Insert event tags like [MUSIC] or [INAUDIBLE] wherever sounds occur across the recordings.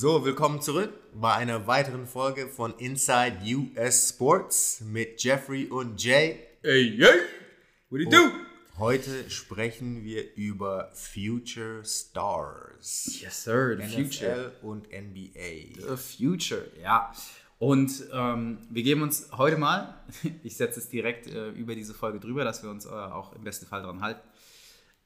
So, willkommen zurück bei einer weiteren Folge von Inside US Sports mit Jeffrey und Jay. Hey, hey, what do you do? Heute sprechen wir über Future Stars. Yes, sir, the NFL future. und NBA. The future, ja. Und ähm, wir geben uns heute mal, [LAUGHS] ich setze es direkt äh, über diese Folge drüber, dass wir uns äh, auch im besten Fall daran halten.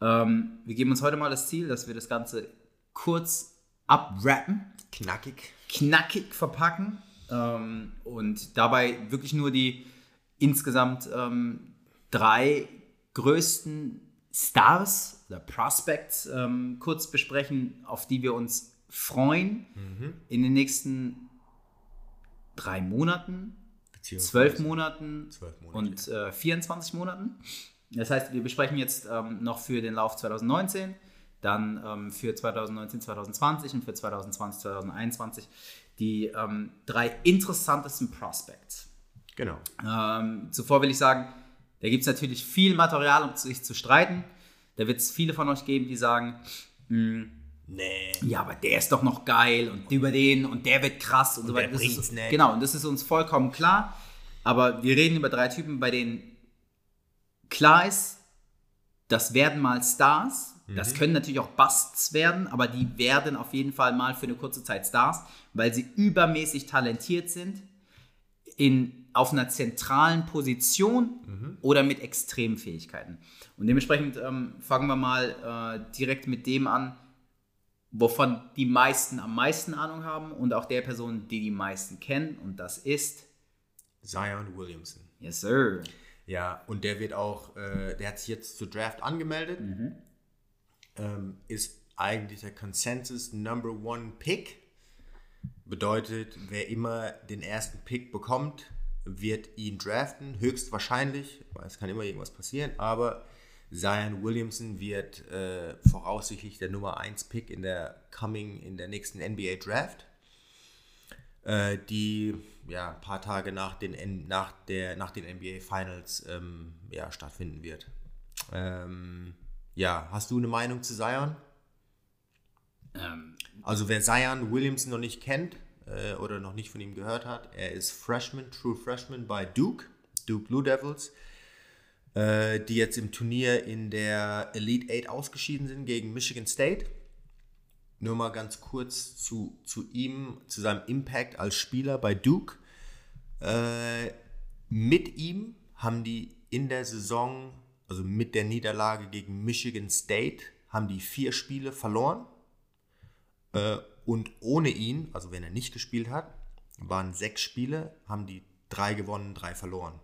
Ähm, wir geben uns heute mal das Ziel, dass wir das Ganze kurz abrappen, Knackig. knackig verpacken ähm, und dabei wirklich nur die insgesamt ähm, drei größten Stars oder Prospects ähm, kurz besprechen, auf die wir uns freuen in den nächsten drei Monaten, zwölf Monaten Zwölf Monate. und äh, 24 Monaten. Das heißt, wir besprechen jetzt ähm, noch für den Lauf 2019, dann ähm, für 2019, 2020 und für 2020, 2021 die ähm, drei interessantesten Prospects. Genau. Ähm, zuvor will ich sagen, da gibt es natürlich viel Material, um sich zu streiten. Da wird es viele von euch geben, die sagen, "Hm, Nee. ja, aber der ist doch noch geil und über den und der wird krass und, so der weiter. Das ist, nicht. Genau, und das ist uns vollkommen klar. Aber wir reden über drei Typen, bei denen klar ist, das werden mal Stars. Mhm. Das können natürlich auch Busts werden, aber die werden auf jeden Fall mal für eine kurze Zeit Stars, weil sie übermäßig talentiert sind, in, auf einer zentralen Position Mhm. oder mit Extremfähigkeiten. Und dementsprechend ähm, fangen wir mal äh, direkt mit dem an, wovon die meisten am meisten Ahnung haben und auch der Person, die die meisten kennen. Und das ist, Zion Williamson. yes sir, Ja, und der wird auch, äh, der hat sich jetzt zur Draft angemeldet. Ähm, ist eigentlich der Consensus Number One Pick. Bedeutet, wer immer den ersten Pick bekommt, wird ihn draften. Höchstwahrscheinlich, weil es kann immer irgendwas passieren, aber Zion Williamson wird äh, voraussichtlich der Nummer 1 Pick in der coming, in der nächsten NBA Draft äh, die ja, ein paar Tage nach den, nach der, nach den NBA Finals ähm, ja, stattfinden wird. Ähm, ja, hast du eine Meinung zu Zion? ähm, Also wer Zion Williamson noch nicht kennt äh, oder noch nicht von ihm gehört hat, er ist Freshman, True Freshman bei Duke, Duke Blue Devils, äh, die jetzt im Turnier in der Elite Eight ausgeschieden sind gegen Michigan State. Nur mal ganz kurz zu, zu ihm, zu seinem Impact als Spieler bei Duke. Äh, mit ihm haben die in der Saison, also mit der Niederlage gegen Michigan State, haben die vier Spiele verloren. Äh, und ohne ihn, also wenn er nicht gespielt hat, waren sechs Spiele, haben die drei gewonnen, drei verloren.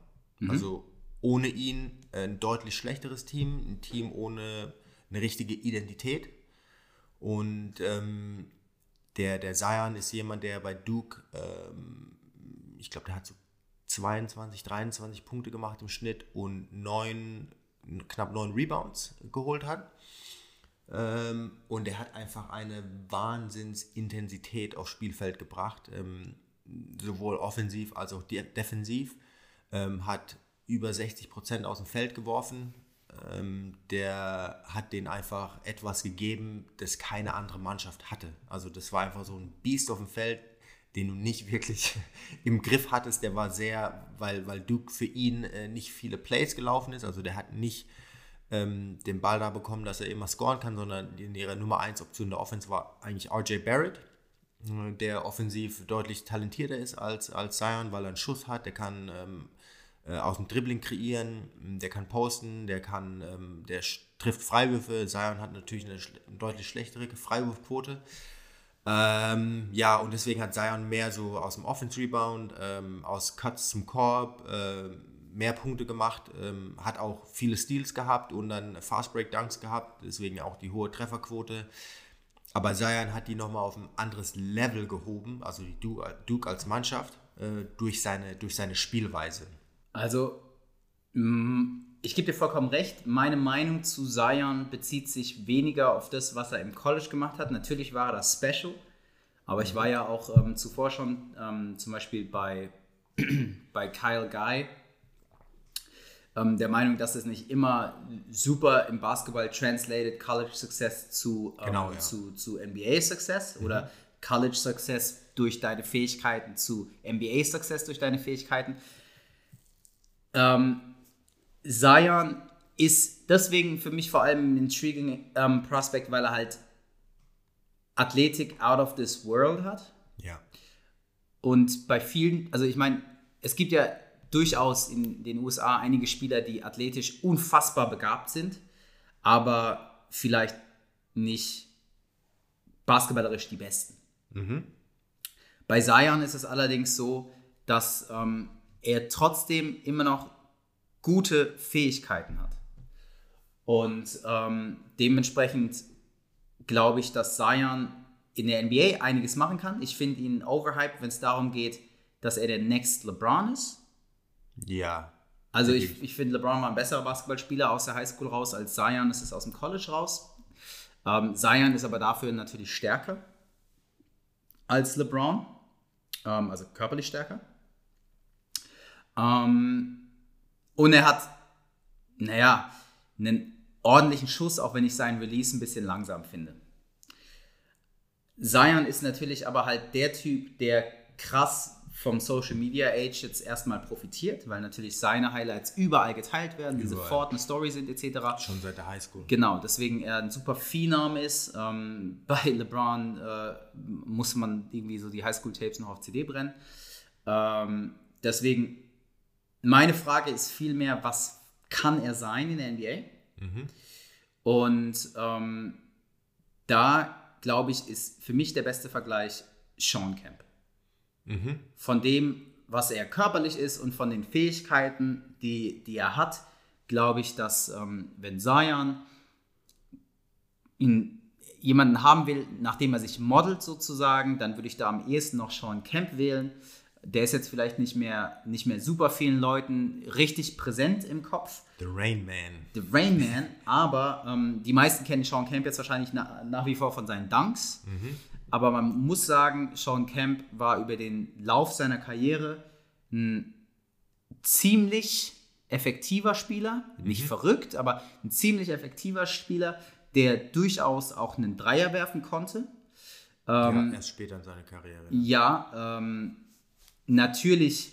Also ohne ihn äh, ein deutlich schlechteres Team, ein Team ohne eine richtige Identität. Und ähm, der, der Zion ist jemand, der bei Duke, ähm, ich glaube, der hat so 22, 23 Punkte gemacht im Schnitt und neun, knapp neun Rebounds geholt hat. Ähm, und er hat einfach eine Wahnsinnsintensität aufs Spielfeld gebracht, ähm, sowohl offensiv als auch de defensiv. Ähm, hat über 60 Prozent aus dem Feld geworfen. Ähm, der hat denen einfach etwas gegeben, das keine andere Mannschaft hatte. Also das war einfach so ein Biest auf dem Feld, den du nicht wirklich [LAUGHS] im Griff hattest. Der war sehr, weil, weil Duke für ihn äh, nicht viele Plays gelaufen ist. Also der hat nicht ähm, den Ball da bekommen, dass er immer scoren kann, sondern in ihrer Nummer 1 Option der Offense war eigentlich RJ Barrett, äh, der offensiv deutlich talentierter ist als, als Zion, weil er einen Schuss hat, der kann ähm, äh, aus dem Dribbling kreieren, der kann posten, der kann, ähm, der trifft Freiwürfe. Zion hat natürlich eine, eine deutlich schlechtere Freiwurfquote. Ähm, ja, und deswegen hat Zion mehr so aus dem Offense-Rebound, ähm, aus Cuts zum Korb, äh, mehr Punkte gemacht, ähm, hat auch viele Steals gehabt und dann Fast-Break-Dunks gehabt, deswegen auch die hohe Trefferquote. Aber Zion hat die nochmal auf ein anderes Level gehoben, also die Duke, als Mannschaft, äh, durch, seine, durch seine Spielweise. Also, mm, ich gebe dir vollkommen recht. Meine Meinung zu Zion bezieht sich weniger auf das, was er im College gemacht hat. Natürlich war er das Special, aber ich war ja auch ähm, zuvor schon ähm, zum Beispiel bei, [CLEARS THROAT] bei Kyle Guy ähm, der Meinung, dass es nicht immer super im Basketball translated College Success zu, ähm, Genau, ja. zu, zu NBA Success oder College Success durch deine Fähigkeiten zu NBA Success durch deine Fähigkeiten. Ähm, Zion ist deswegen für mich vor allem ein intriguing ähm, Prospect, weil er halt Athletik out of this world hat. Ja. Und bei vielen, also ich meine, es gibt ja durchaus in den USA einige Spieler, die athletisch unfassbar begabt sind, aber vielleicht nicht basketballerisch die Besten. Bei Zion ist es allerdings so, dass ähm, er trotzdem immer noch gute Fähigkeiten hat. Und ähm, dementsprechend glaube ich, dass Zion in der NBA einiges machen kann. Ich finde ihn overhyped, wenn es darum geht, dass er der Next LeBron ist. Ja. Also ich, ich finde, LeBron war ein besserer Basketballspieler aus der Highschool raus als Zion. ist es aus dem College raus. Ähm, Zion ist aber dafür natürlich stärker als LeBron. Ähm, also körperlich stärker. Ähm, und er hat, naja, einen ordentlichen Schuss, auch wenn ich seinen Release ein bisschen langsam finde. Zion ist natürlich aber halt der Typ, der krass vom Social Media Age jetzt erstmal profitiert, weil natürlich seine Highlights überall geteilt werden, die sofort eine Story sind etc. Schon seit der Highschool. Genau, deswegen er ein super Phenom ist. Ähm, [LAUGHS] bei LeBron äh, muss man irgendwie so die Highschool-Tapes noch auf CD brennen. Ähm, deswegen, meine Frage ist vielmehr, was kann er sein in der NBA? Und ähm, da, glaube ich, ist für mich der beste Vergleich Sean Kemp. Von dem, was er körperlich ist und von den Fähigkeiten, die, die er hat, glaube ich, dass ähm, wenn Zion ihn, jemanden haben will, nachdem er sich modelt sozusagen, dann würde ich da am ehesten noch Sean Kemp wählen. Der ist jetzt vielleicht nicht mehr, nicht mehr super vielen Leuten richtig präsent im Kopf. The Rain Man. The Rain Man, [LAUGHS] aber ähm, die meisten kennen Sean Kemp jetzt wahrscheinlich na, nach wie vor von seinen Dunks. Aber man muss sagen, Sean Kemp war über den Lauf seiner Karriere ein ziemlich effektiver Spieler, nicht verrückt, aber ein ziemlich effektiver Spieler, der durchaus auch einen Dreier werfen konnte. ja, erst später in seiner Karriere. Ja, ähm, natürlich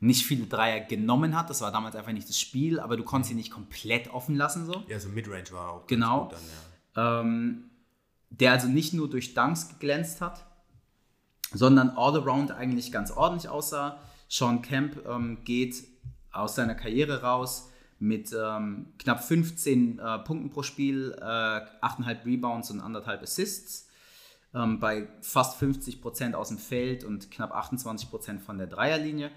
nicht viele Dreier genommen hat, das war damals einfach nicht das Spiel, aber du konntest ihn nicht komplett offen lassen so. Ja, so Midrange war auch Genau. gut dann, ja. ähm, der also nicht nur durch Dunks geglänzt hat, sondern all around eigentlich ganz ordentlich aussah. Sean Kemp ähm, geht aus seiner Karriere raus mit ähm, knapp 15 äh, Punkten pro Spiel, äh, 8,5 Rebounds und 1,5 Assists, ähm, bei fast 50% aus dem Feld und knapp 28% von der Dreierlinie.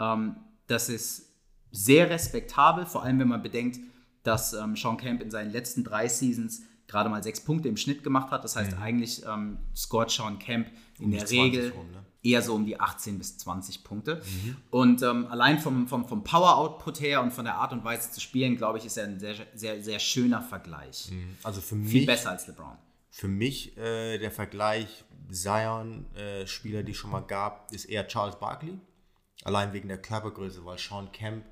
Ähm, das ist sehr respektabel, vor allem wenn man bedenkt, dass ähm, Sean Kemp in seinen letzten drei Seasons gerade mal sechs Punkte im Schnitt gemacht hat. Das heißt, eigentlich ähm, scoret Sean Kemp in Um der 20 Regel rum, ne? eher so um die 18 bis 20 Punkte. Und ähm, allein vom, vom, vom Power-Output her und von der Art und Weise zu spielen, glaube ich, ist er ein sehr, sehr, sehr schöner Vergleich. Also für Viel mich, besser als LeBron. Für mich äh, der Vergleich Zion-Spieler, die es schon mal gab, ist eher Charles Barkley. Allein wegen der Körpergröße, weil Sean Kemp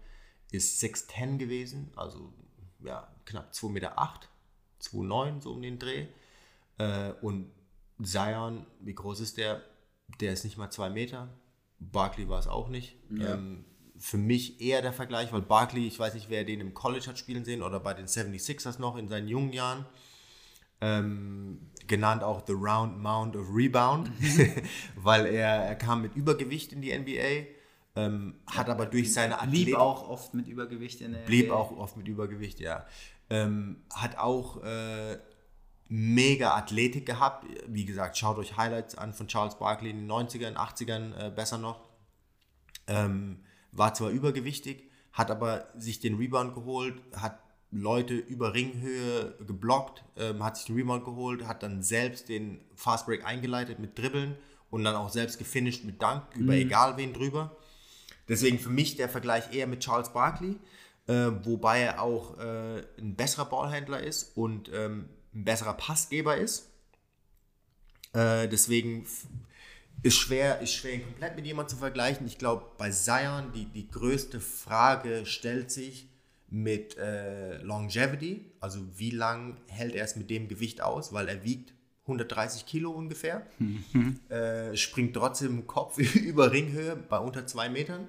ist 6'10 gewesen, also ja, knapp 2,8 Meter, 2,9 so um den Dreh. Äh, und Zion, wie groß ist der? Der ist nicht mal 2 Meter. Barkley war es auch nicht. Ähm, für mich eher der Vergleich, weil Barkley, ich weiß nicht, wer den im College hat spielen sehen oder bei den 76ers noch in seinen jungen Jahren ähm, genannt auch The Round Mound of Rebound, [LAUGHS] weil er, er kam mit Übergewicht in die NBA, ähm, hat aber durch seine Blieb Athletik- auch oft mit Übergewicht in der blieb NBA. auch oft mit Übergewicht, ja. Ähm, hat auch äh, mega Athletik gehabt. Wie gesagt, schaut euch Highlights an von Charles Barkley in den 90ern, 80ern äh, besser noch. Ähm, war zwar übergewichtig, hat aber sich den Rebound geholt, hat Leute über Ringhöhe geblockt, ähm, hat sich den Rebound geholt, hat dann selbst den Fastbreak eingeleitet mit Dribbeln und dann auch selbst gefinisht mit Dank über egal wen drüber. Deswegen für mich der Vergleich eher mit Charles Barkley, äh, wobei er auch äh, ein besserer Ballhändler ist und ähm, ein besserer Passgeber ist. Äh, deswegen ist schwer, ist schwer, ihn komplett mit jemandem zu vergleichen. Ich glaube, bei Zion die, die größte Frage stellt sich mit äh, Longevity, also wie lang hält er es mit dem Gewicht aus, weil er wiegt 130 Kilo ungefähr. Mhm. Äh, springt trotzdem Kopf [LAUGHS] über Ringhöhe bei unter zwei Metern.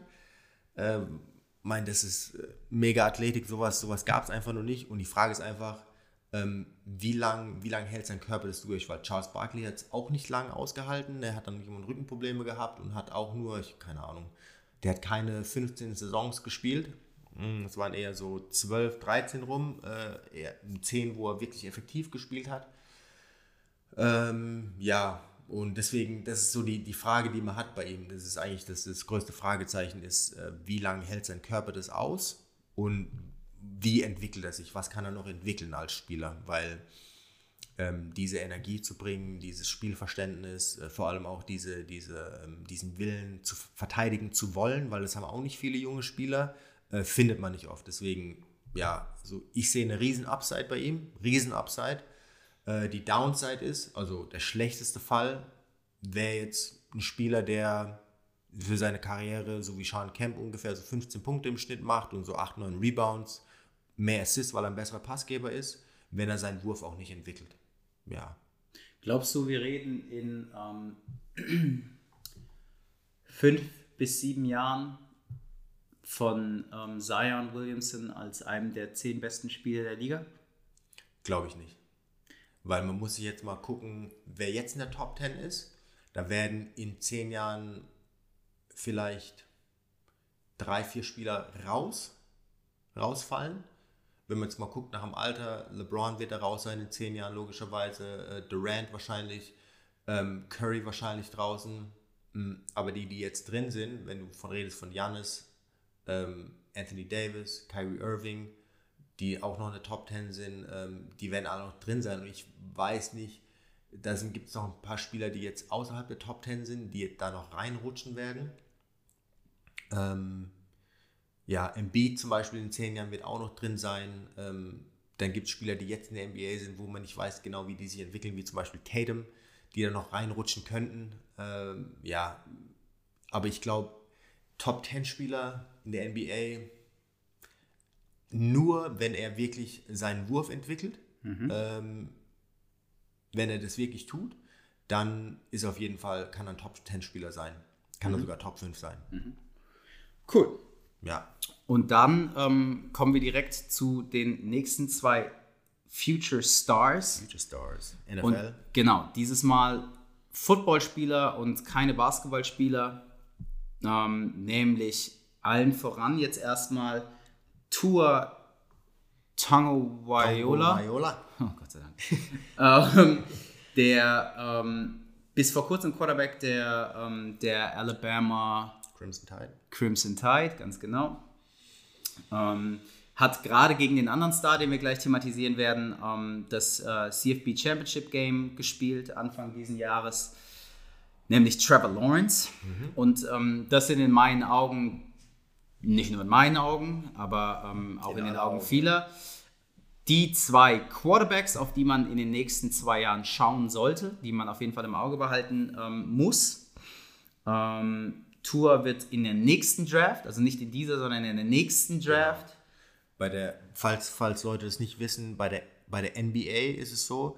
Ähm, mein, das ist äh, mega Athletik, sowas, sowas gab es einfach noch nicht. Und die Frage ist einfach, ähm, wie lange wie lang hält sein Körper das durch? Weil Charles Barkley hat es auch nicht lange ausgehalten. Der hat dann immer Rückenprobleme gehabt und hat auch nur, ich keine Ahnung, der hat keine 15 Saisons gespielt. Hm, es waren eher so 12, 13 rum, äh, eher 10, wo er wirklich effektiv gespielt hat. Ähm, ja, und deswegen, das ist so die, die Frage, die man hat bei ihm. Das ist eigentlich das, das größte Fragezeichen ist, äh, wie lange hält sein Körper das aus und wie entwickelt er sich, was kann er noch entwickeln als Spieler, weil ähm, diese Energie zu bringen, dieses Spielverständnis, äh, vor allem auch diese, diese, ähm, diesen Willen zu verteidigen zu wollen, weil das haben auch nicht viele junge Spieler, äh, findet man nicht oft. Deswegen, ja, so ich sehe eine riesen Upside bei ihm, riesen Upside. Äh, die Downside ist, also der schlechteste Fall wäre jetzt ein Spieler, der für seine Karriere, so wie Sean Kemp, ungefähr so 15 Punkte im Schnitt macht und so 8, 9 Rebounds, mehr Assists, weil er ein besserer Passgeber ist, wenn er seinen Wurf auch nicht entwickelt. Ja. Glaubst du, wir reden in ähm, [CLEARS THROAT] fünf bis sieben Jahren von ähm, Zion Williamson als einem der zehn besten Spieler der Liga? Glaube ich nicht. Weil man muss sich jetzt mal gucken, wer jetzt in der Top 10 ist. Da werden in zehn Jahren vielleicht drei, vier Spieler raus, rausfallen. Wenn man jetzt mal guckt nach dem Alter, LeBron wird da raus sein in zehn Jahren logischerweise, äh, Durant wahrscheinlich, ähm, Curry wahrscheinlich draußen. Mm, aber die, die jetzt drin sind, wenn du von redest von Giannis, ähm, Anthony Davis, Kyrie Irving, die auch noch in der Top 10 sind, ähm, die werden alle noch drin sein. Und ich weiß nicht, da gibt es noch ein paar Spieler, die jetzt außerhalb der Top 10 sind, die da noch reinrutschen werden. Ähm, ja, Embiid zum Beispiel in zehn Jahren wird auch noch drin sein. Ähm, dann gibt es Spieler, die jetzt in der NBA sind, wo man nicht weiß genau, wie die sich entwickeln, wie zum Beispiel Tatum, die da noch reinrutschen könnten. Ähm, ja, aber ich glaube, Top 10 Spieler in der NBA nur, wenn er wirklich seinen Wurf entwickelt. Mhm. Ähm, wenn er das wirklich tut, dann ist auf jeden Fall, kann er ein Top 10 Spieler sein. Kann mhm. er sogar Top 5 sein. Mhm. Cool. Ja. Und dann ähm, kommen wir direkt zu den nächsten zwei Future Stars. Future Stars. NFL. Und genau, dieses Mal Footballspieler und keine Basketballspieler. Ähm, nämlich allen voran jetzt erstmal Tour Tango Viola. Oh Gott sei Dank. [LAUGHS] ähm, der ähm, bis vor kurzem Quarterback der, ähm, der Alabama Crimson Tide. Crimson Tide, ganz genau. Ähm, hat gerade gegen den anderen Star, den wir gleich thematisieren werden, ähm, das äh, CFB Championship Game gespielt, Anfang dieses Jahres, nämlich Trevor Lawrence. Mhm. Und ähm, das sind in meinen Augen, nicht nur in meinen Augen, aber ähm, auch in, in den Augen, vieler, die zwei Quarterbacks, auf die man in den nächsten zwei Jahren schauen sollte, die man auf jeden Fall im Auge behalten ähm, muss. Ähm, Tour wird in der nächsten Draft, also nicht in dieser, sondern in der nächsten Draft. Ja. Bei der, falls, falls Leute es nicht wissen, bei der, bei der NBA ist es so,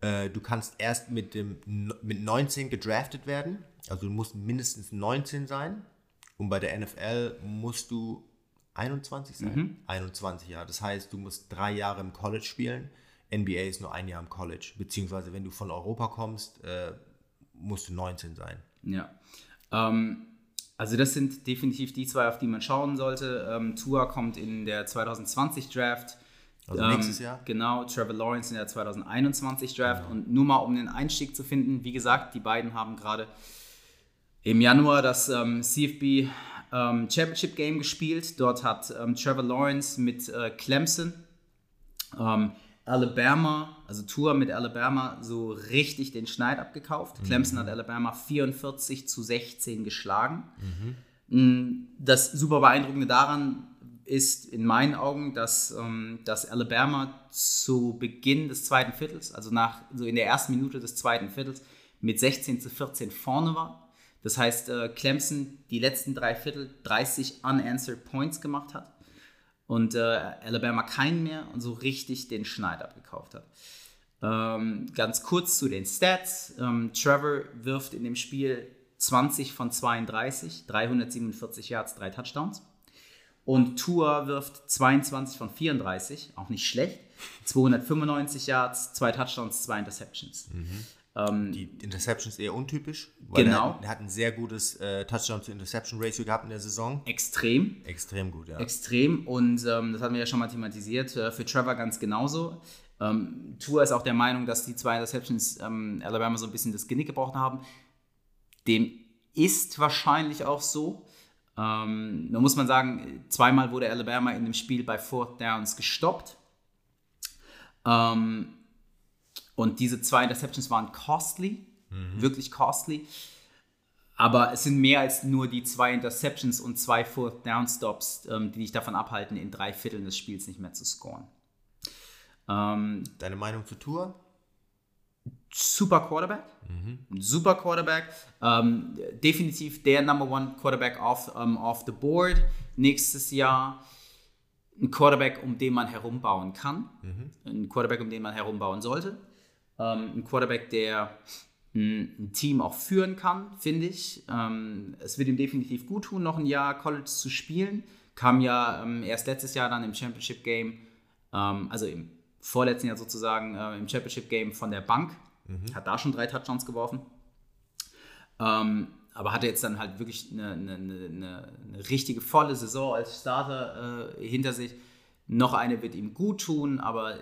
äh, du kannst erst mit, dem, mit 19 gedraftet werden, also du musst mindestens 19 sein. Und bei der NFL musst du 21 sein. Mhm. 21 Jahre. Das heißt, du musst drei Jahre im College spielen. NBA ist nur ein Jahr im College. Beziehungsweise, wenn du von Europa kommst, äh, musst du 19 sein. Ja. Ähm, also das sind definitiv die zwei, auf die man schauen sollte. Ähm, Tua kommt in der 2020 Draft. Also ähm, nächstes Jahr? Genau, Trevor Lawrence in der 2021 Draft. Genau. Und nur mal um den Einstieg zu finden, wie gesagt, die beiden haben gerade im Januar das ähm, CFB ähm, Championship Game gespielt. Dort hat ähm, Trevor Lawrence mit äh, Clemson ähm, Alabama, also Tour mit Alabama, so richtig den Schneid abgekauft. Mhm. Clemson hat Alabama 44 zu 16 geschlagen. Mhm. Das super beeindruckende daran ist in meinen Augen, dass, ähm, dass Alabama zu Beginn des zweiten Viertels, also nach so in der ersten Minute des zweiten Viertels, mit 16 zu 14 vorne war. Das heißt, äh, Clemson die letzten drei Viertel 30 unanswered Points gemacht hat und äh, Alabama keinen mehr und so richtig den Schneid abgekauft hat. Ähm, ganz kurz zu den Stats. Ähm, Trevor wirft in dem Spiel 20 von 32, 347 Yards, drei Touchdowns. Und Tua wirft 22 von 34, auch nicht schlecht. 295 Yards, zwei Touchdowns, zwei Interceptions. Mhm. Die Interceptions eher untypisch. Weil Genau. Er, hat- er hat ein sehr gutes äh, Touchdown-to-Interception-Ratio gehabt in der Saison. Extrem. Extrem gut, ja. Extrem und ähm, das hatten wir ja schon mal thematisiert, äh, für Trevor ganz genauso. Ähm, Tua ist auch der Meinung, dass die zwei Interceptions ähm, Alabama so ein bisschen das Genick gebrochen haben. Dem ist wahrscheinlich auch so. Ähm, da muss man sagen, zweimal wurde Alabama in dem Spiel bei Fourth Downs gestoppt. Ähm, und diese zwei Interceptions waren costly, wirklich costly. Aber es sind mehr als nur die zwei Interceptions und zwei Fourth Down Stops, ähm, die dich davon abhalten, in drei Vierteln des Spiels nicht mehr zu scoren. Ähm, Deine Meinung zu Tour? super Quarterback. Super Quarterback. Ähm, definitiv der Number One Quarterback off, ähm, off the board nächstes Jahr. Ein Quarterback, um den man herumbauen kann. Ein Quarterback, um den man herumbauen sollte. Ähm, ein Quarterback, der ein ein Team auch führen kann, finde ich. Ähm, es wird ihm definitiv gut tun, noch ein Jahr College zu spielen. Kam ja ähm, erst letztes Jahr dann im Championship Game, ähm, also im vorletzten Jahr sozusagen, äh, im Championship Game von der Bank. Hat da schon drei Touchdowns geworfen. Ähm, aber hatte jetzt dann halt wirklich eine, eine, eine, eine eine richtige volle Saison als Starter äh, hinter sich. Noch eine wird ihm gut tun, aber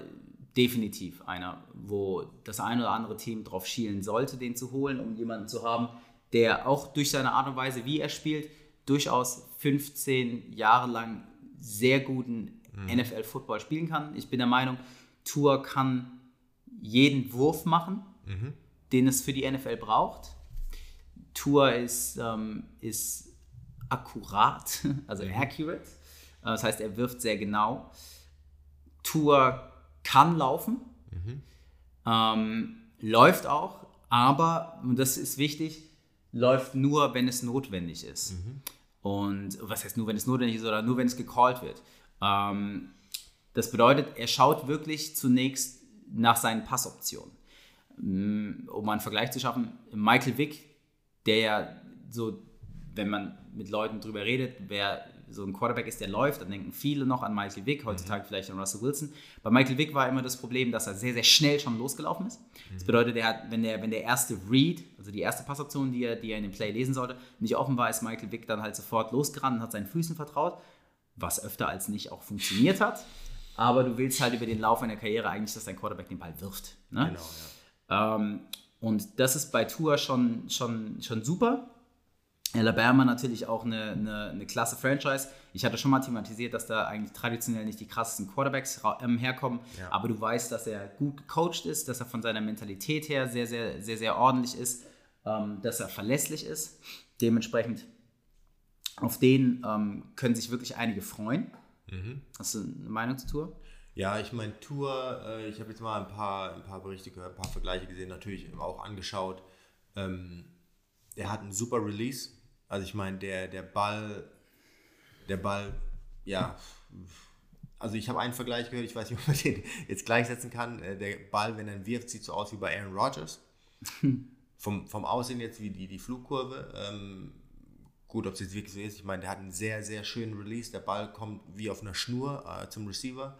definitiv einer, wo das ein oder andere Team drauf schielen sollte, den zu holen, um jemanden zu haben, der auch durch seine Art und Weise, wie er spielt, durchaus 15 Jahre lang sehr guten NFL-Football spielen kann. Ich bin der Meinung, Tour kann jeden Wurf machen, den es für die NFL braucht. Tour ist, ähm, ist akkurat, [LAUGHS] also accurate. Äh, Das heißt, er wirft sehr genau. Tour kann laufen, ähm, läuft auch, aber, und das ist wichtig, läuft nur, wenn es notwendig ist. Und was heißt nur, wenn es notwendig ist oder nur, wenn es gecallt wird. Ähm, das bedeutet, er schaut wirklich zunächst nach seinen Passoptionen. Mm, Um einen Vergleich zu schaffen, Michael Vick, der ja so, wenn man mit Leuten drüber redet, wer so ein Quarterback ist, der läuft, dann denken viele noch an Michael Vick, heutzutage vielleicht an Russell Wilson. Bei Michael Vick war immer das Problem, dass er sehr, sehr schnell schon losgelaufen ist. Das bedeutet, er hat, wenn, der, wenn der erste Read, also die erste Passoption, die er, die er in dem Play lesen sollte, nicht offen war, ist Michael Vick dann halt sofort losgerannt und hat seinen Füßen vertraut, was öfter als nicht auch funktioniert hat. Aber du willst halt über den Lauf einer Karriere eigentlich, dass dein Quarterback den Ball wirft. Ne? Genau, ja. Ähm, und das ist bei Tour schon, schon, schon super. Alabama natürlich auch eine, eine, eine klasse Franchise. Ich hatte schon mal thematisiert, dass da eigentlich traditionell nicht die krassesten Quarterbacks ähm, herkommen, Ja. aber du weißt, dass er gut gecoacht ist, dass er von seiner Mentalität her sehr, sehr, sehr, sehr ordentlich ist, ähm, dass er verlässlich ist. Dementsprechend auf den ähm, können sich wirklich einige freuen. Hast du eine Meinung zu Tour? Ja, ich meine, Tour, äh, ich habe jetzt mal ein paar, ein paar Berichte gehört, ein paar Vergleiche gesehen, natürlich auch angeschaut. Ähm, der hat einen super Release. Also ich meine, der, der Ball, der Ball, ja, also ich habe einen Vergleich gehört, ich weiß nicht, [LAUGHS] ob man den jetzt gleichsetzen kann. Äh, Der Ball, wenn er wirft, sieht so aus wie bei Aaron Rodgers. [LAUGHS] vom, vom Aussehen jetzt wie die, die Flugkurve. Ähm, gut, ob es jetzt wirklich so ist. Ich meine, der hat einen sehr, sehr schönen Release. Der Ball kommt wie auf einer Schnur äh, zum Receiver.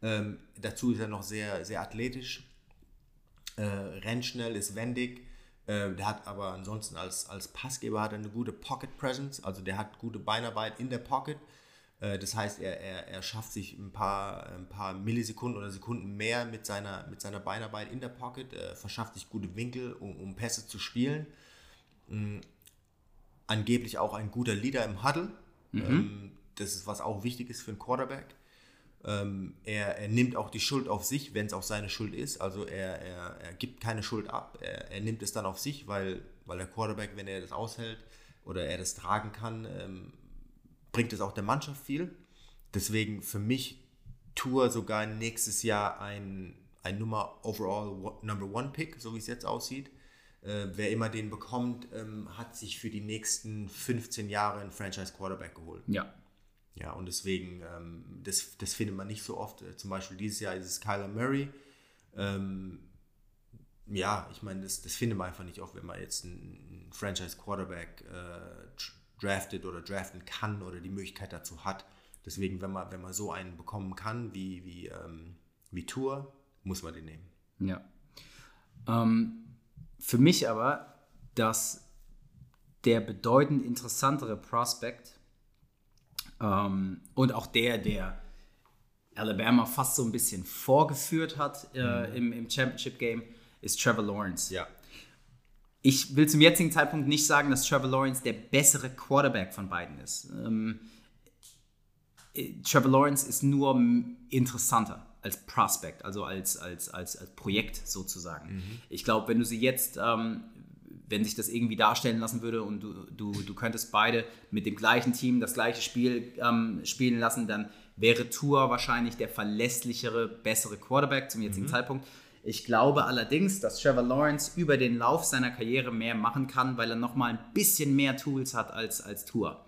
Ähm, dazu ist er noch sehr, sehr athletisch, äh, rennt schnell, ist wendig. Äh, der hat aber ansonsten als, als Passgeber hat er eine gute Pocket Presence, also der hat gute Beinarbeit in der Pocket. Äh, das heißt, er, er, er schafft sich ein paar, ein paar Millisekunden oder Sekunden mehr mit seiner, mit seiner Beinarbeit in der Pocket, äh, verschafft sich gute Winkel, um, um Pässe zu spielen. Mm, angeblich auch ein guter Leader im Huddle. Ähm, das ist, was auch wichtig ist für einen Quarterback. Ähm, er, er nimmt auch die Schuld auf sich, wenn es auch seine Schuld ist. Also er, er, er gibt keine Schuld ab. Er, er nimmt es dann auf sich, weil, weil der Quarterback, wenn er das aushält oder er das tragen kann, ähm, bringt es auch der Mannschaft viel. Deswegen für mich Tour sogar nächstes Jahr ein, ein Nummer Overall Number One Pick, so wie es jetzt aussieht. Äh, wer immer den bekommt, ähm, hat sich für die nächsten 15 Jahre einen Franchise Quarterback geholt. Ja. Ja, und deswegen, ähm, das, das findet man nicht so oft. Äh, Zum Beispiel dieses Jahr ist es Kyler Murray. Ähm, ja, ich meine, das, das findet man einfach nicht oft, wenn man jetzt einen Franchise-Quarterback äh, draftet oder draften kann oder die Möglichkeit dazu hat. Deswegen, wenn man, wenn man so einen bekommen kann wie, wie, ähm, wie Tour, muss man den nehmen. Ja. Ähm, für mich aber, dass der bedeutend interessantere Prospect ähm, und auch der, der Alabama fast so ein bisschen vorgeführt hat äh, im, im Championship Game, ist Trevor Lawrence. Ja. Ich will zum jetzigen Zeitpunkt nicht sagen, dass Trevor Lawrence der bessere Quarterback von beiden ist. Ähm, äh, Trevor Lawrence ist nur interessanter als Prospect, also als, als, als, als Projekt sozusagen. Ich glaube, wenn du sie jetzt, ähm, wenn sich das irgendwie darstellen lassen würde und du, du, du könntest beide mit dem gleichen Team das gleiche Spiel ähm, spielen lassen, dann wäre Tour wahrscheinlich der verlässlichere, bessere Quarterback zum jetzigen Zeitpunkt. Ich glaube allerdings, dass Trevor Lawrence über den Lauf seiner Karriere mehr machen kann, weil er nochmal ein bisschen mehr Tools hat als, als Tour.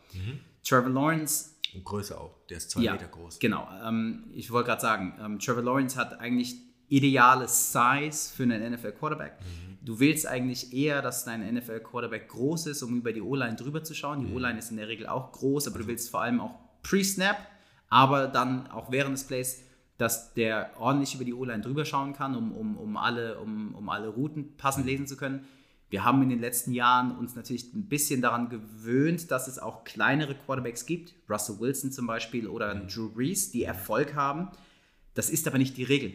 Trevor Lawrence Und Größe auch. Der ist zwei ja, Meter groß. Genau. Ähm, ich wollte gerade sagen, ähm, Trevor Lawrence hat eigentlich ideale Size für einen NFL-Quarterback. Du willst eigentlich eher, dass dein NFL-Quarterback groß ist, um über die O-Line drüber zu schauen. Die O-Line ist in der Regel auch groß, aber du willst vor allem auch Pre-Snap, aber dann auch während des Plays, dass der ordentlich über die O-Line drüber schauen kann, um, um, um, alle, um, um alle Routen passend lesen zu können. Wir haben in den letzten Jahren uns natürlich ein bisschen daran gewöhnt, dass es auch kleinere Quarterbacks gibt, Russell Wilson zum Beispiel oder Drew Brees, die Erfolg haben. Das ist aber nicht die Regel.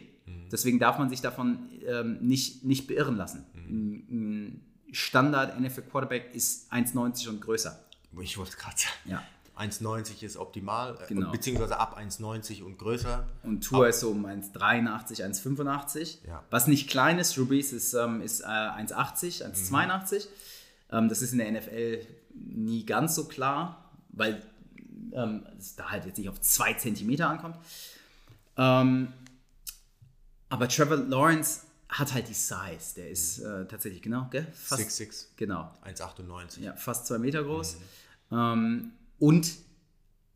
Deswegen darf man sich davon ähm, nicht, nicht beirren lassen. Ein, ein Standard NFL Quarterback ist 1,90 und größer. Ich wollte gerade sagen. Ja. 1,90 ist optimal, äh, Genau. beziehungsweise ab 1,90 und größer. Und Tour ist so um 1,83, 1,85. Ja. Was nicht klein ist, Brees ist, ähm, ist äh, 1,80, 1,82. Ähm, das ist in der NFL nie ganz so klar, weil ähm, es da halt jetzt nicht auf 2 Zentimeter ankommt. Aber Trevor Lawrence hat halt die Size. Der ist äh, tatsächlich, genau, gell? Fast, 6'6, Genau. 1,98. Ja, fast zwei Meter groß. Ähm, und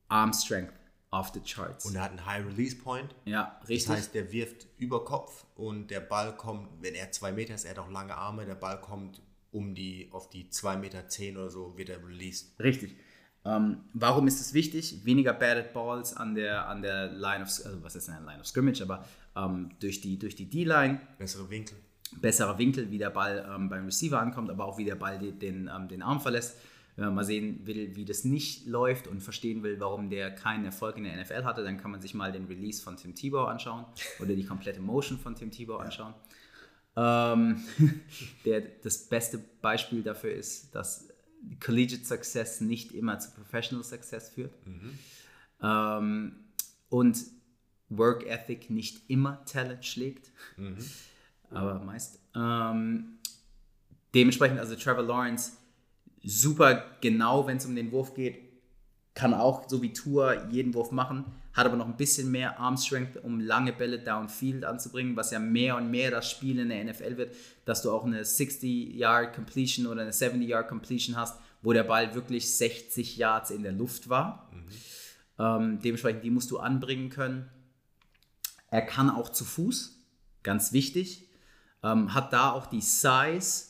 Arm Strength off the charts. Und er hat einen High Release Point. ja, Das richtig. heißt, der wirft über Kopf und der Ball kommt, wenn er zwei Meter ist, er hat auch lange Arme, der Ball kommt um die, auf die 2,10 Meter zehn oder so, wird er released. Richtig. Ähm, warum ist es wichtig? Weniger batted Balls an der, an der Line of, also was ist denn Line of Scrimmage, aber ähm, durch die durch die D-Line, Bessere Winkel. besserer Winkel, wie der Ball ähm, beim Receiver ankommt, aber auch wie der Ball den, den, den Arm verlässt. Wenn man mal sehen will, wie das nicht läuft und verstehen will, warum der keinen Erfolg in der NFL hatte, dann kann man sich mal den Release von Tim Tebow anschauen oder die komplette Motion von Tim Tebow anschauen. Ähm, [LAUGHS] der, das beste Beispiel dafür ist, dass Collegiate Success nicht immer zu Professional Success führt. Ähm, und Work Ethic nicht immer Talent schlägt, aber meist. Ähm, dementsprechend, also Trevor Lawrence, super genau, wenn es um den Wurf geht, kann auch so wie Tour jeden Wurf machen, hat aber noch ein bisschen mehr Arm Strength, um lange Bälle downfield anzubringen, was ja mehr und mehr das Spiel in der NFL wird, dass du auch eine 60-Yard Completion oder eine 70-Yard Completion hast, wo der Ball wirklich 60 Yards in der Luft war. Ähm, dementsprechend, die musst du anbringen können. Er kann auch zu Fuß, ganz wichtig. Ähm, hat da auch die Size,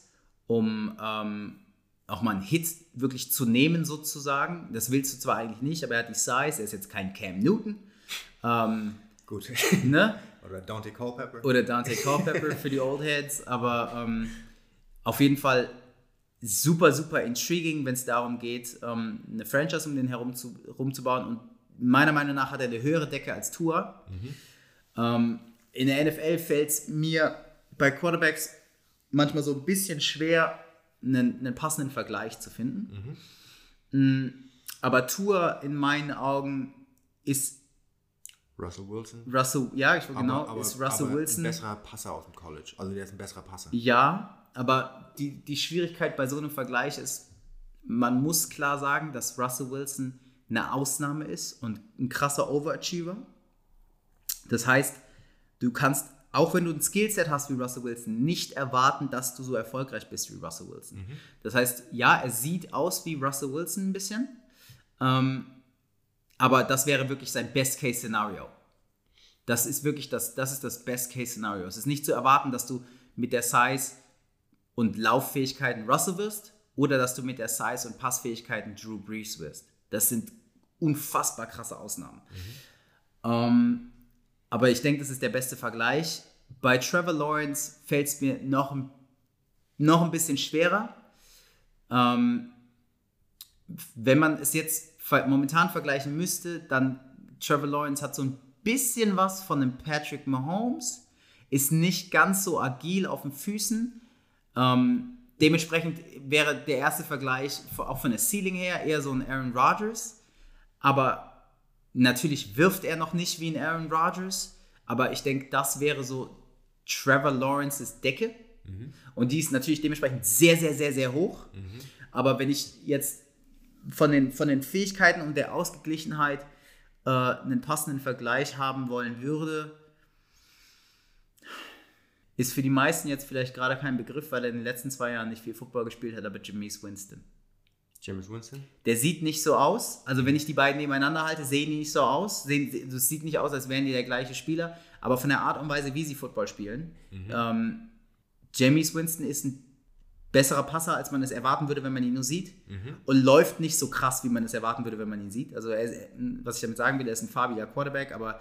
um ähm, auch mal einen Hit wirklich zu nehmen, sozusagen. Das willst du zwar eigentlich nicht, aber er hat die Size. Er ist jetzt kein Cam Newton. Ähm, Gut. [LAUGHS] ne? Oder Dante Culpepper. Oder Dante Culpepper für die Old Heads. Aber ähm, auf jeden Fall super, super intriguing, wenn es darum geht, ähm, eine Franchise um den herum zu, rumzubauen. Und meiner Meinung nach hat er eine höhere Decke als Tour. Ähm, in der NFL fällt es mir bei Quarterbacks manchmal so ein bisschen schwer, einen, einen passenden Vergleich zu finden. Mm, Aber Tour in meinen Augen ist Russell Wilson. Russell, ja, ich genau, ist Russell aber Wilson. ein besserer Passer aus dem College. Also der ist ein besserer Passer. Ja, aber die, die Schwierigkeit bei so einem Vergleich ist, man muss klar sagen, dass Russell Wilson eine Ausnahme ist und ein krasser Overachiever. Das heißt, du kannst, auch wenn du ein Skillset hast wie Russell Wilson, nicht erwarten, dass du so erfolgreich bist wie Russell Wilson. Das heißt, ja, er sieht aus wie Russell Wilson ein bisschen, ähm, aber das wäre wirklich sein Best-Case-Szenario. Das ist wirklich das, das ist das Best-Case-Szenario. Es ist nicht zu erwarten, dass du mit der Size und Lauffähigkeiten Russell wirst oder dass du mit der Size und Passfähigkeiten Drew Brees wirst. Das sind unfassbar krasse Ausnahmen. Mhm. Ähm, aber ich denke, das ist der beste Vergleich. Bei Trevor Lawrence fällt es mir noch, noch ein bisschen schwerer. Ähm, wenn man es jetzt momentan vergleichen müsste, dann Trevor Lawrence hat so ein bisschen was von einem Patrick Mahomes, ist nicht ganz so agil auf den Füßen. Ähm, dementsprechend wäre der erste Vergleich auch von der Ceiling her eher so ein Aaron Rodgers. Aber natürlich wirft er noch nicht wie ein Aaron Rodgers. Aber ich denke, das wäre so Trevor Lawrences Decke. Mhm. Und die ist natürlich dementsprechend sehr, sehr, sehr, sehr hoch. Mhm. Aber wenn ich jetzt von den, von den Fähigkeiten und der Ausgeglichenheit äh, einen passenden Vergleich haben wollen würde, ist für die meisten jetzt vielleicht gerade kein Begriff, weil er in den letzten zwei Jahren nicht viel Football gespielt hat, aber Jameis Winston. James Winston? Der sieht nicht so aus. Also wenn ich die beiden nebeneinander halte, sehen die nicht so aus. Es sieht nicht aus, als wären die der gleiche Spieler. Aber von der Art und Weise, wie sie Football spielen, mhm. ähm, James Winston ist ein besserer Passer, als man es erwarten würde, wenn man ihn nur sieht. Mhm. Und läuft nicht so krass, wie man es erwarten würde, wenn man ihn sieht. Also, ist, was ich damit sagen will, er ist ein farbiger Quarterback, aber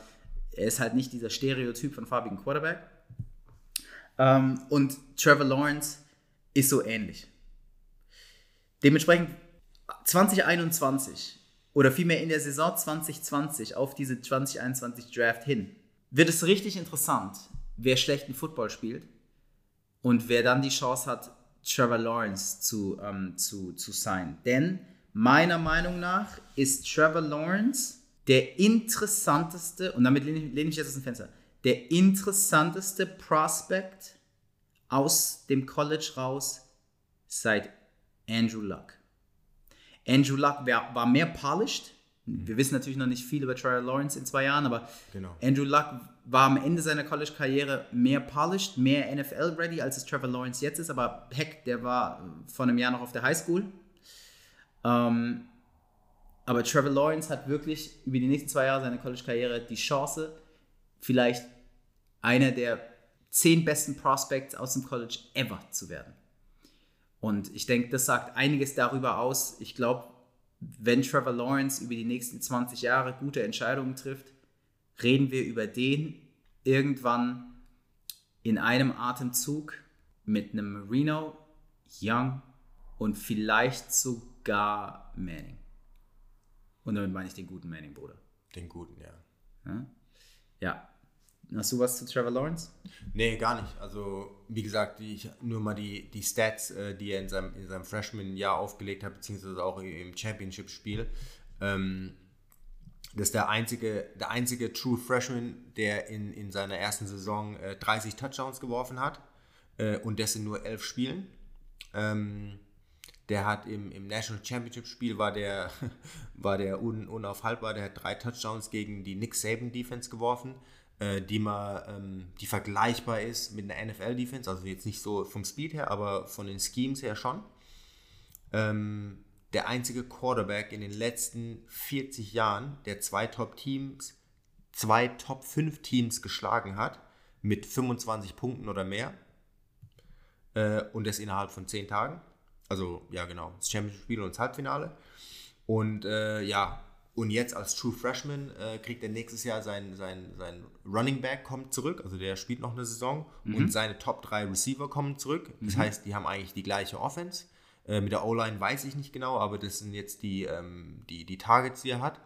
er ist halt nicht dieser Stereotyp von farbigen Quarterback. Ähm, und Trevor Lawrence ist so ähnlich. Dementsprechend 2021 oder vielmehr in der Saison 2020 auf diese 2021 Draft hin, wird es richtig interessant, wer schlechten Football spielt und wer dann die Chance hat, Trevor Lawrence zu, ähm, zu, zu sein. Denn meiner Meinung nach ist Trevor Lawrence der interessanteste, und damit lehne ich, jetzt aus dem Fenster, der interessanteste Prospect aus dem College raus seit Andrew Luck. Andrew Luck war, war mehr polished. Wir wissen natürlich noch nicht viel über Trevor Lawrence in zwei Jahren, aber genau. Andrew Luck war am Ende seiner College-Karriere mehr polished, mehr NFL-ready, als es Trevor Lawrence jetzt ist. Aber heck, der war vor einem Jahr noch auf der Highschool. Ähm, aber Trevor Lawrence hat wirklich über die nächsten zwei Jahre seiner College-Karriere die Chance, vielleicht einer der zehn besten Prospects aus dem College ever zu werden. Und ich denke, das sagt einiges darüber aus. Ich glaube, wenn Trevor Lawrence über die nächsten 20 Jahre gute Entscheidungen trifft, reden wir über den irgendwann in einem Atemzug mit einem Marino, Young und vielleicht sogar Manning. Und damit meine ich den guten Manning-Bruder. Den guten, ja. ja. Ja, Hast du was zu Trevor Lawrence? Nee, gar nicht. Also, wie gesagt, ich, nur mal die, die Stats, äh, die er in seinem, in seinem Freshman-Jahr aufgelegt hat, beziehungsweise auch im Championship-Spiel. Ähm, das ist der einzige, der einzige True Freshman, der in, in seiner ersten Saison äh, 30 Touchdowns geworfen hat. Äh, und das in nur elf Spielen. Ähm, der hat im, im National Championship Spiel war der, [LAUGHS] war der un, unaufhaltbar. Der hat drei Touchdowns gegen die Nick Saban Defense geworfen äh, die mal, ähm, die vergleichbar ist mit einer NFL-Defense, also jetzt nicht so vom Speed her, aber von den Schemes her schon. Ähm, der einzige Quarterback in den letzten 40 Jahren, der zwei Top-Teams, zwei Top-5-Teams geschlagen hat, mit 25 Punkten oder mehr. Äh, und das innerhalb von 10 Tagen. Also, ja, genau, das Championship-Spiel und das Halbfinale. Und äh, ja, und jetzt als True Freshman äh, kriegt er nächstes Jahr sein, sein, sein Running Back kommt zurück, also der spielt noch eine Saison mhm. und seine Top 3 Receiver kommen zurück. Das mhm. heißt, die haben eigentlich die gleiche Offense. Äh, mit der O-Line weiß ich nicht genau, aber das sind jetzt die, ähm, die, die Targets, die er hat.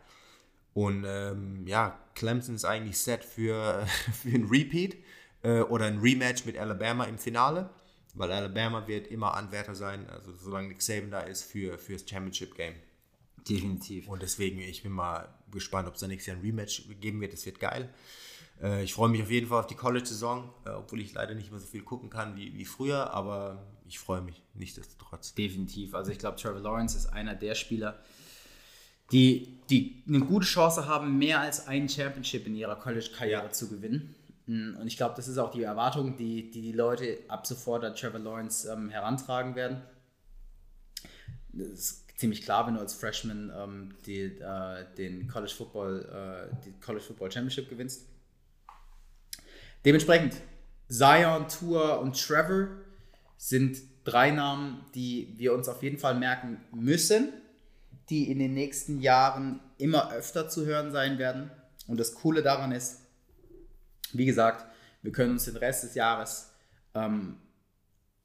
Und ähm, ja, Clemson ist eigentlich set für, [LAUGHS] für ein Repeat äh, oder ein Rematch mit Alabama im Finale, weil Alabama wird immer Anwärter sein, also solange Nick Saban da ist, für, für das Championship Game. Definitiv. Und deswegen, ich bin mal gespannt, ob es da nächstes Jahr ein Rematch geben wird. Das wird geil. Äh, ich freue mich auf jeden Fall auf die College-Saison, äh, obwohl ich leider nicht mehr so viel gucken kann wie, wie früher, aber ich freue mich nichtsdestotrotz. Definitiv. Also ich glaube, Trevor Lawrence ist einer der Spieler, die, die eine gute Chance haben, mehr als ein Championship in ihrer College-Karriere zu gewinnen. Mm, und ich glaube, das ist auch die Erwartung, die die, die Leute ab sofort an Trevor Lawrence ähm, herantragen werden. Das ziemlich klar, wenn du als Freshman ähm, die, äh, den College Football, äh, die College Football Championship gewinnst. Dementsprechend Zion, Tour und Trevor sind drei Namen, die wir uns auf jeden Fall merken müssen, die in den nächsten Jahren immer öfter zu hören sein werden. Und das Coole daran ist, wie gesagt, wir können uns den Rest des Jahres ähm,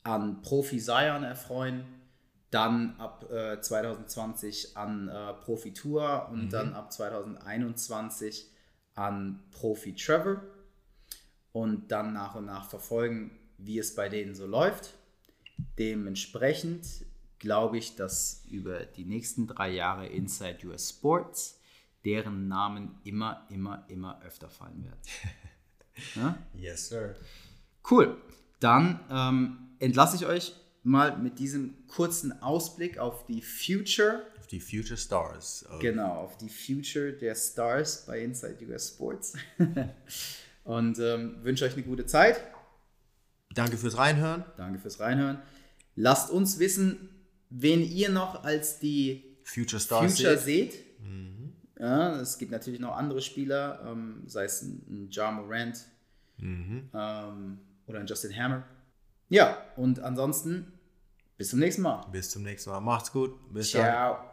an Profi Zion erfreuen, dann ab äh, 2020 an äh, Profi Tour und mhm. dann ab 2021 an Profi Trevor und dann nach und nach verfolgen, wie es bei denen so läuft. Dementsprechend glaube ich, dass über die nächsten drei Jahre Inside US Sports deren Namen immer, immer, immer öfter fallen werden. [LAUGHS] ja? Yes, sir. Cool. Dann ähm, entlasse ich euch mal mit diesem kurzen Ausblick auf die Future. Auf die Future Stars. Genau, auf die Future der Stars bei Inside US Sports. [LAUGHS] Und ähm, wünsche euch eine gute Zeit. Danke fürs Reinhören. Danke fürs Reinhören. Lasst uns wissen, wen ihr noch als die Future Stars Future seht. seht. Mhm. Ja, es gibt natürlich noch andere Spieler, ähm, sei es ein, ein Ja Morant mhm. ähm, oder ein Justin Hammer. Ja, und ansonsten bis zum nächsten Mal. Bis zum nächsten Mal. Macht's gut. Bis Ciao. dann.